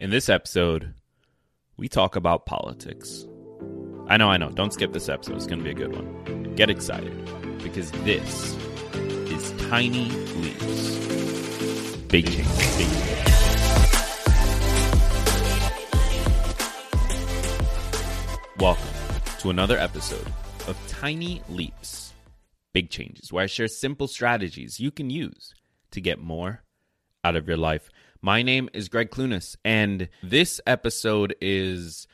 In this episode, we talk about politics. I know, I know. Don't skip this episode. It's going to be a good one. Get excited because this is Tiny Leaps. Big change. Big change. Welcome to another episode of Tiny Leaps. Big changes, where I share simple strategies you can use to get more out of your life. My name is Greg Clunis, and this episode is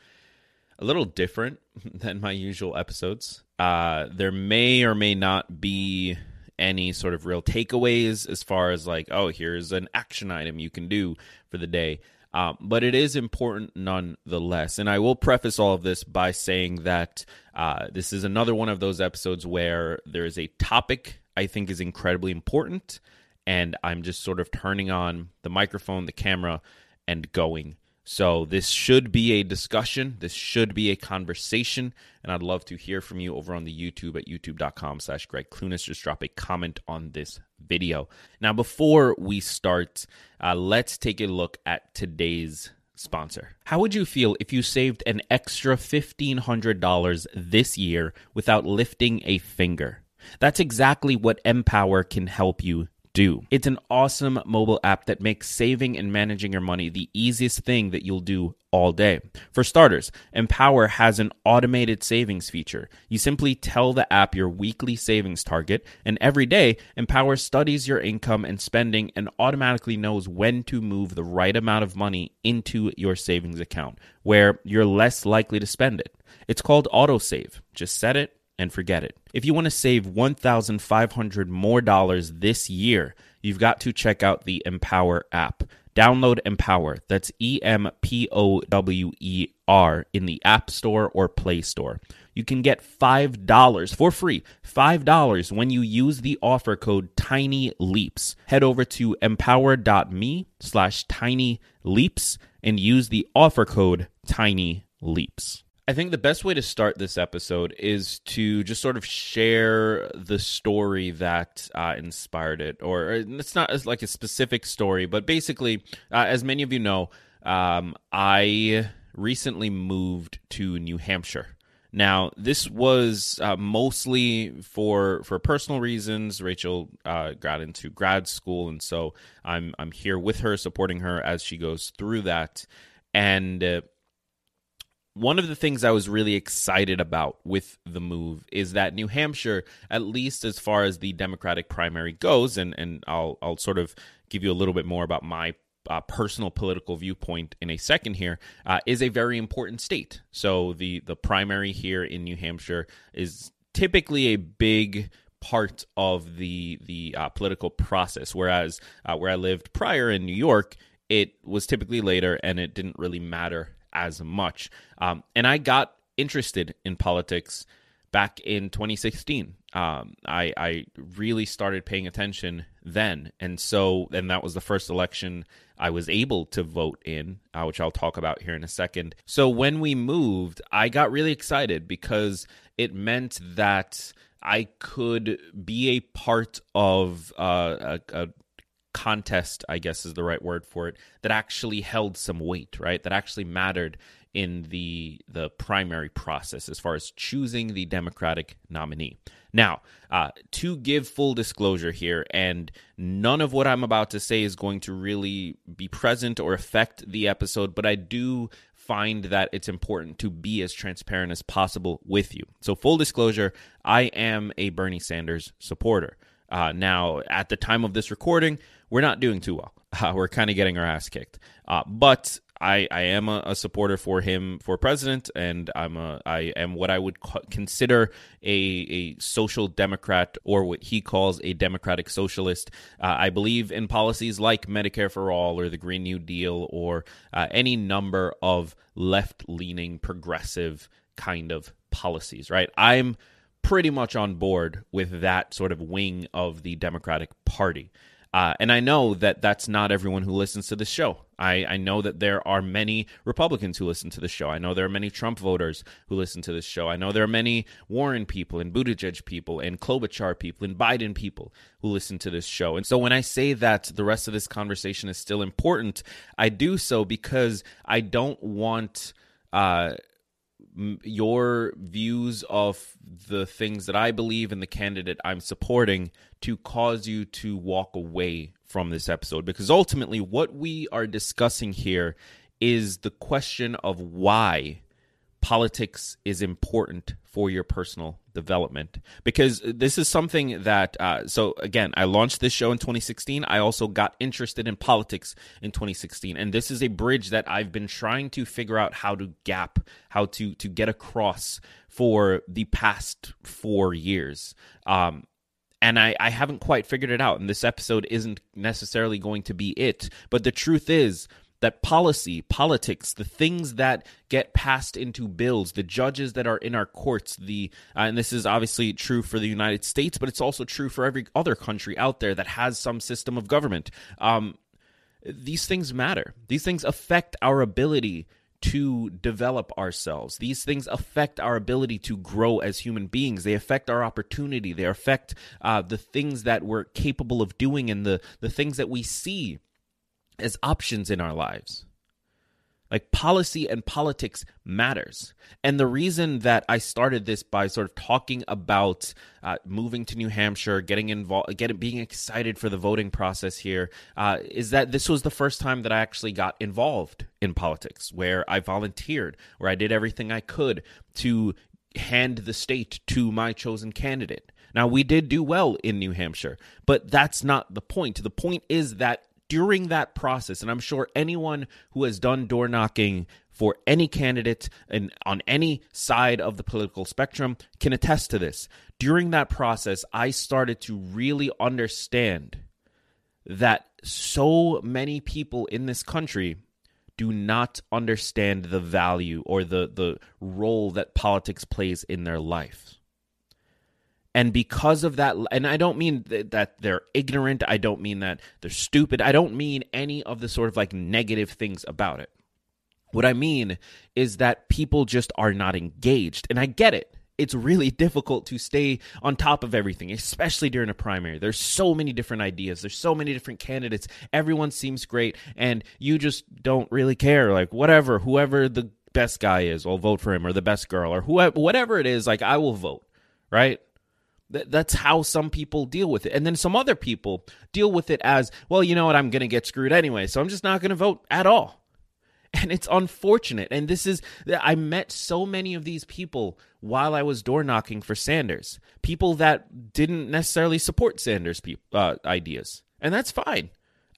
a little different than my usual episodes. Uh, there may or may not be any sort of real takeaways as far as like, oh, here's an action item you can do for the day. Um, but it is important nonetheless. And I will preface all of this by saying that uh, this is another one of those episodes where there is a topic I think is incredibly important. And I'm just sort of turning on the microphone, the camera, and going. So this should be a discussion. This should be a conversation. And I'd love to hear from you over on the YouTube at youtube.com slash Greg Clunis. Just drop a comment on this video. Now, before we start, uh, let's take a look at today's sponsor. How would you feel if you saved an extra $1,500 this year without lifting a finger? That's exactly what Empower can help you do. It's an awesome mobile app that makes saving and managing your money the easiest thing that you'll do all day. For starters, Empower has an automated savings feature. You simply tell the app your weekly savings target, and every day, Empower studies your income and spending and automatically knows when to move the right amount of money into your savings account, where you're less likely to spend it. It's called autosave. Just set it and forget it. If you want to save 1500 more dollars this year, you've got to check out the Empower app. Download Empower. That's E M P O W E R in the App Store or Play Store. You can get $5 for free, $5 when you use the offer code Tiny Leaps. Head over to empower.me slash tiny leaps and use the offer code Tiny Leaps. I think the best way to start this episode is to just sort of share the story that uh, inspired it, or it's not like a specific story, but basically, uh, as many of you know, um, I recently moved to New Hampshire. Now, this was uh, mostly for for personal reasons. Rachel uh, got into grad school, and so I'm I'm here with her, supporting her as she goes through that. And uh, one of the things I was really excited about with the move is that New Hampshire, at least as far as the Democratic primary goes, and, and I'll, I'll sort of give you a little bit more about my uh, personal political viewpoint in a second here, uh, is a very important state. So the, the primary here in New Hampshire is typically a big part of the the uh, political process. Whereas uh, where I lived prior in New York, it was typically later, and it didn't really matter as much. Um, and I got interested in politics back in 2016. Um, I, I really started paying attention then. And so, and that was the first election I was able to vote in, uh, which I'll talk about here in a second. So when we moved, I got really excited because it meant that I could be a part of uh, a, a contest, I guess is the right word for it, that actually held some weight, right? That actually mattered in the the primary process as far as choosing the Democratic nominee. Now, uh, to give full disclosure here, and none of what I'm about to say is going to really be present or affect the episode, but I do find that it's important to be as transparent as possible with you. So, full disclosure, I am a Bernie Sanders supporter. Uh, now, at the time of this recording, we're not doing too well. Uh, we're kind of getting our ass kicked. Uh, but I, I am a, a, supporter for him for president, and I'm a I am what I would consider a a social democrat or what he calls a democratic socialist. Uh, I believe in policies like Medicare for all or the Green New Deal or uh, any number of left leaning progressive kind of policies. Right, I'm pretty much on board with that sort of wing of the Democratic Party. Uh, and I know that that's not everyone who listens to this show. I, I know that there are many Republicans who listen to the show. I know there are many Trump voters who listen to this show. I know there are many Warren people and Buttigieg people and Klobuchar people and Biden people who listen to this show. And so when I say that the rest of this conversation is still important, I do so because I don't want. Uh, your views of the things that I believe in the candidate I'm supporting to cause you to walk away from this episode. Because ultimately, what we are discussing here is the question of why politics is important for your personal development. Because this is something that uh, so again i launched this show in 2016 i also got interested in politics in 2016 and this is a bridge that i've been trying to figure out how to gap how to to get across for the past four years. Um, and I, I haven't quite figured it out. And this episode isn't necessarily going to be it. But the truth is that policy, politics, the things that get passed into bills, the judges that are in our courts, the uh, and this is obviously true for the United States, but it's also true for every other country out there that has some system of government. Um, these things matter. These things affect our ability to develop ourselves. These things affect our ability to grow as human beings. They affect our opportunity. They affect uh, the things that we're capable of doing and the the things that we see as options in our lives. Like policy and politics matters. And the reason that I started this by sort of talking about uh, moving to New Hampshire, getting involved, getting being excited for the voting process here, uh, is that this was the first time that I actually got involved in politics, where I volunteered, where I did everything I could to hand the state to my chosen candidate. Now, we did do well in New Hampshire, but that's not the point. The point is that during that process, and I'm sure anyone who has done door knocking for any candidate and on any side of the political spectrum can attest to this. During that process, I started to really understand that so many people in this country do not understand the value or the the role that politics plays in their life and because of that and i don't mean that they're ignorant i don't mean that they're stupid i don't mean any of the sort of like negative things about it what i mean is that people just are not engaged and i get it it's really difficult to stay on top of everything, especially during a primary. There's so many different ideas, there's so many different candidates. Everyone seems great, and you just don't really care. Like, whatever, whoever the best guy is, I'll vote for him, or the best girl, or whoever, whatever it is, like, I will vote, right? That's how some people deal with it. And then some other people deal with it as, well, you know what, I'm going to get screwed anyway, so I'm just not going to vote at all. And it's unfortunate. And this is, I met so many of these people while I was door knocking for Sanders. People that didn't necessarily support Sanders' uh, ideas. And that's fine.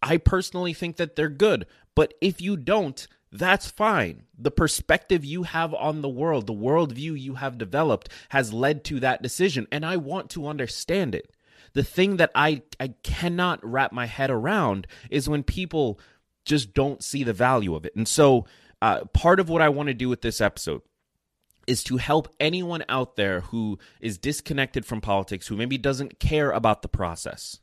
I personally think that they're good. But if you don't, that's fine. The perspective you have on the world, the worldview you have developed, has led to that decision. And I want to understand it. The thing that I, I cannot wrap my head around is when people just don't see the value of it. And so, uh, part of what I want to do with this episode is to help anyone out there who is disconnected from politics, who maybe doesn't care about the process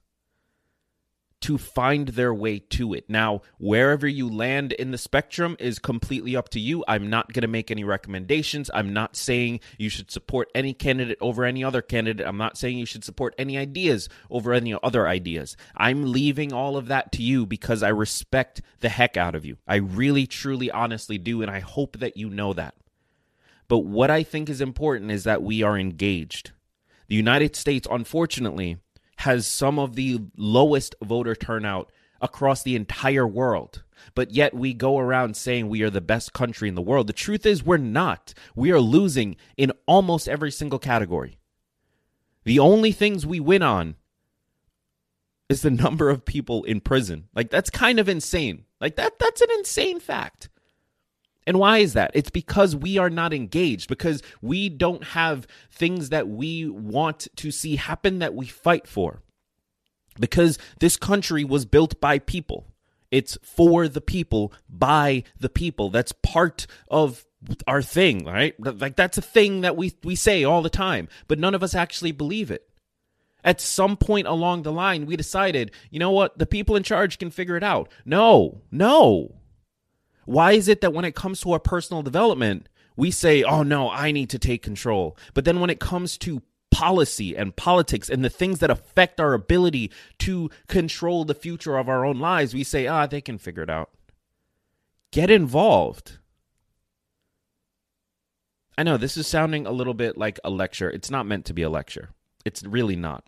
to find their way to it. Now, wherever you land in the spectrum is completely up to you. I'm not going to make any recommendations. I'm not saying you should support any candidate over any other candidate. I'm not saying you should support any ideas over any other ideas. I'm leaving all of that to you because I respect the heck out of you. I really, truly, honestly do. And I hope that you know that. But what I think is important is that we are engaged. The United States, unfortunately, has some of the lowest voter turnout across the entire world. But yet we go around saying we are the best country in the world. The truth is, we're not. We are losing in almost every single category. The only things we win on is the number of people in prison. Like that's kind of insane. Like that that's an insane fact. And why is that? It's because we are not engaged, because we don't have things that we want to see happen that we fight for. Because this country was built by people. It's for the people, by the people. That's part of our thing, right? Like that's a thing that we we say all the time, but none of us actually believe it. At some point along the line, we decided, you know what, the people in charge can figure it out. No, no. Why is it that when it comes to our personal development, we say, oh no, I need to take control. But then when it comes to policy and politics and the things that affect our ability to control the future of our own lives, we say, ah, they can figure it out. Get involved. I know this is sounding a little bit like a lecture. It's not meant to be a lecture. It's really not.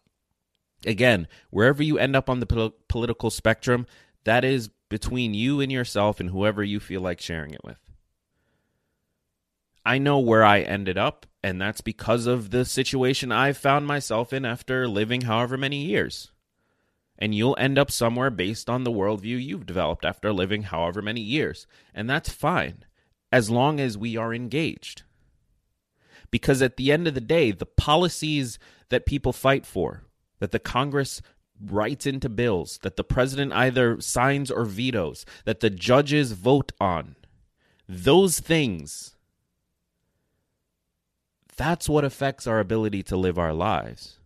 Again, wherever you end up on the pol- political spectrum, that is between you and yourself and whoever you feel like sharing it with. I know where I ended up, and that's because of the situation I found myself in after living however many years. And you'll end up somewhere based on the worldview you've developed after living however many years. And that's fine, as long as we are engaged. Because at the end of the day, the policies that people fight for, that the Congress writes into bills, that the president either signs or vetoes, that the judges vote on, those things, that's what affects our ability to live our lives.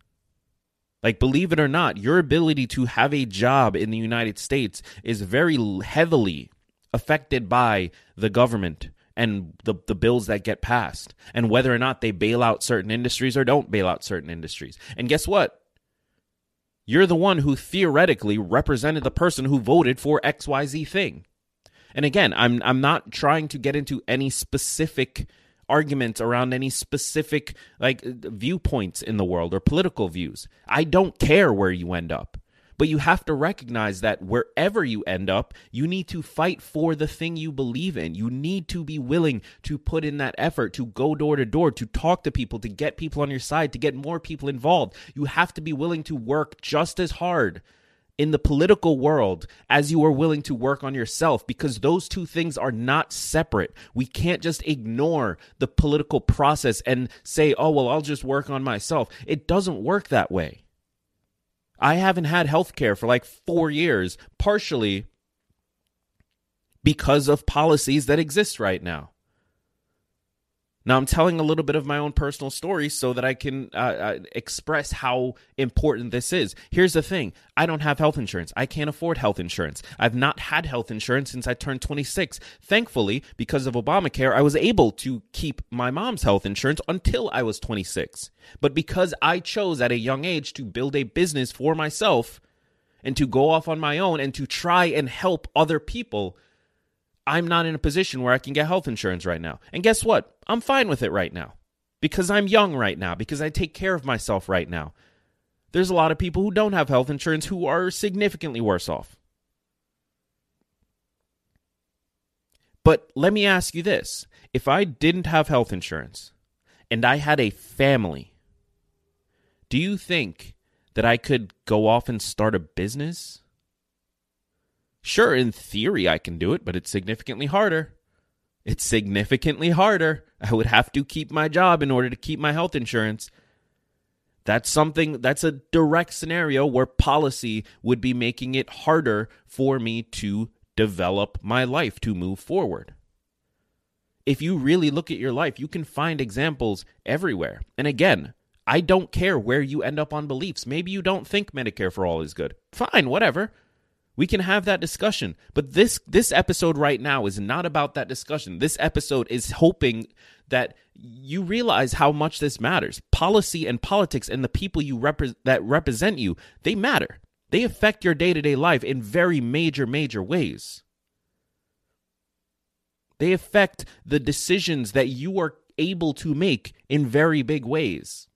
Like, believe it or not, your ability to have a job in the United States is very heavily affected by the government and the, the bills that get passed and whether or not they bail out certain industries or don't bail out certain industries. And guess what? You're the one who theoretically represented the person who voted for XYZ thing. And again, I'm I'm not trying to get into any specific arguments around any specific like viewpoints in the world or political views. I don't care where you end up. But you have to recognize that wherever you end up, you need to fight for the thing you believe in. You need to be willing to put in that effort to go door to door, to talk to people, to get people on your side, to get more people involved. You have to be willing to work just as hard in the political world as you are willing to work on yourself because those two things are not separate. We can't just ignore the political process and say, oh, well, I'll just work on myself. It doesn't work that way. I haven't had health care for like four years, partially because of policies that exist right now. Now, I'm telling a little bit of my own personal story so that I can uh, uh, express how important this is. Here's the thing I don't have health insurance. I can't afford health insurance. I've not had health insurance since I turned 26. Thankfully, because of Obamacare, I was able to keep my mom's health insurance until I was 26. But because I chose at a young age to build a business for myself and to go off on my own and to try and help other people, I'm not in a position where I can get health insurance right now. And guess what? I'm fine with it right now because I'm young right now, because I take care of myself right now. There's a lot of people who don't have health insurance who are significantly worse off. But let me ask you this if I didn't have health insurance and I had a family, do you think that I could go off and start a business? Sure, in theory, I can do it, but it's significantly harder. It's significantly harder. I would have to keep my job in order to keep my health insurance. That's something, that's a direct scenario where policy would be making it harder for me to develop my life, to move forward. If you really look at your life, you can find examples everywhere. And again, I don't care where you end up on beliefs. Maybe you don't think Medicare for all is good. Fine, whatever. We can have that discussion. But this this episode right now is not about that discussion. This episode is hoping that you realize how much this matters. Policy and politics and the people you repre- that represent you, they matter. They affect your day-to-day life in very major major ways. They affect the decisions that you are able to make in very big ways.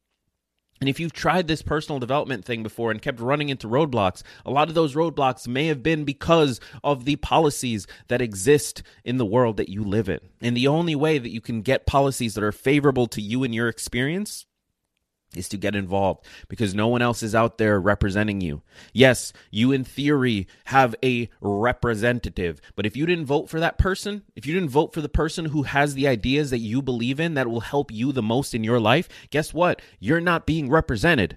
And if you've tried this personal development thing before and kept running into roadblocks, a lot of those roadblocks may have been because of the policies that exist in the world that you live in. And the only way that you can get policies that are favorable to you and your experience is to get involved because no one else is out there representing you. Yes, you in theory have a representative, but if you didn't vote for that person, if you didn't vote for the person who has the ideas that you believe in that will help you the most in your life, guess what? You're not being represented.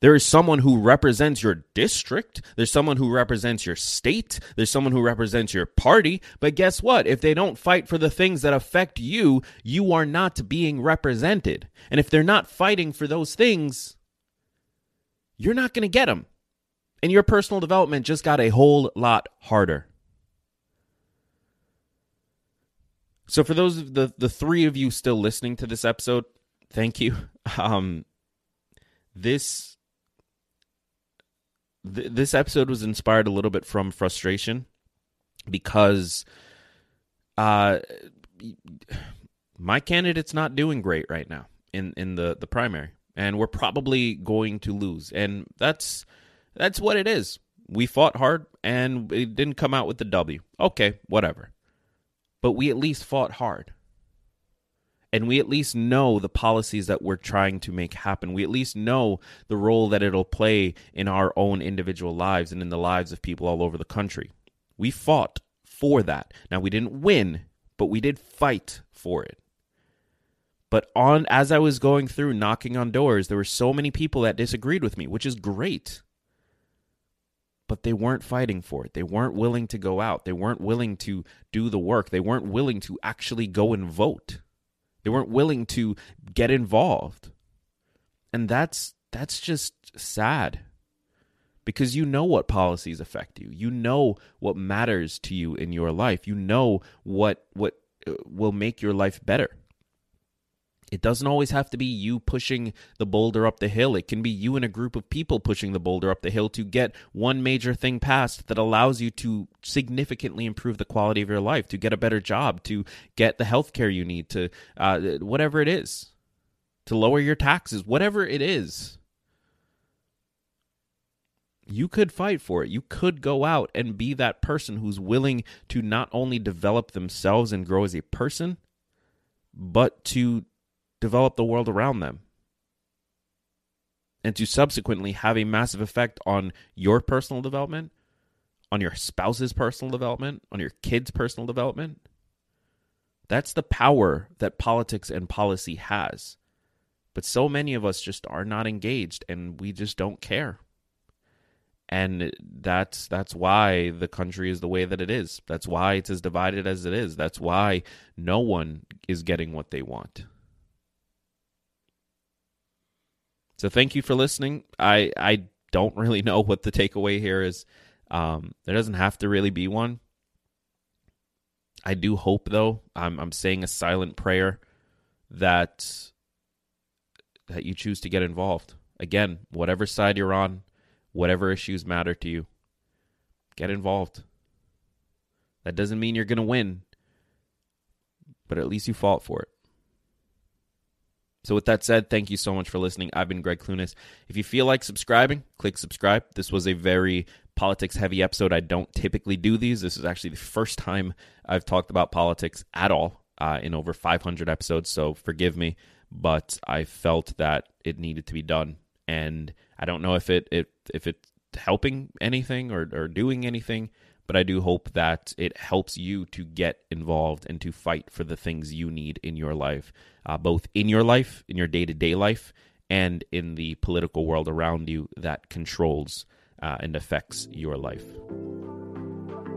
There is someone who represents your district. There's someone who represents your state. There's someone who represents your party. But guess what? If they don't fight for the things that affect you, you are not being represented. And if they're not fighting for those things, you're not going to get them. And your personal development just got a whole lot harder. So for those of the the three of you still listening to this episode, thank you. Um this th- this episode was inspired a little bit from frustration because uh my candidate's not doing great right now in in the the primary and we're probably going to lose. And that's that's what it is. We fought hard and it didn't come out with the w. Okay whatever. But we at least fought hard. And we at least know the policies that we're trying to make happen. We at least know the role that it'll play in our own individual lives and in the lives of people all over the country. We fought for that. Now, we didn't win, but we did fight for it. But on as I was going through knocking on doors, there were so many people that disagreed with me, which is great but they weren't fighting for it. They weren't willing to go out. They weren't willing to do the work. They weren't willing to actually go and vote. They weren't willing to get involved. And that's that's just sad. Because you know what policies affect you. You know what matters to you in your life. You know what what uh, will make your life better. It doesn't always have to be you pushing the boulder up the hill. It can be you and a group of people pushing the boulder up the hill to get one major thing passed that allows you to significantly improve the quality of your life, to get a better job, to get the health care you need, to uh, whatever it is, to lower your taxes, whatever it is. You could fight for it. You could go out and be that person who's willing to not only develop themselves and grow as a person, but to develop the world around them and to subsequently have a massive effect on your personal development, on your spouse's personal development, on your kids' personal development. That's the power that politics and policy has. But so many of us just are not engaged and we just don't care. And that's that's why the country is the way that it is. That's why it's as divided as it is. That's why no one is getting what they want. So thank you for listening. I I don't really know what the takeaway here is. Um, there doesn't have to really be one. I do hope though. I'm I'm saying a silent prayer that that you choose to get involved. Again, whatever side you're on, whatever issues matter to you, get involved. That doesn't mean you're going to win, but at least you fought for it. So, with that said, thank you so much for listening. I've been Greg Clunis. If you feel like subscribing, click subscribe. This was a very politics heavy episode. I don't typically do these. This is actually the first time I've talked about politics at all uh, in over 500 episodes. So, forgive me, but I felt that it needed to be done. And I don't know if it, it if it's helping anything or, or doing anything, but I do hope that it helps you to get involved and to fight for the things you need in your life, uh, both in your life, in your day to day life, and in the political world around you that controls uh, and affects your life.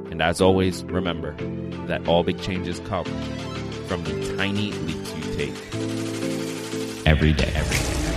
And as always, remember that all big changes come from the tiny leaps you take every day. Every day.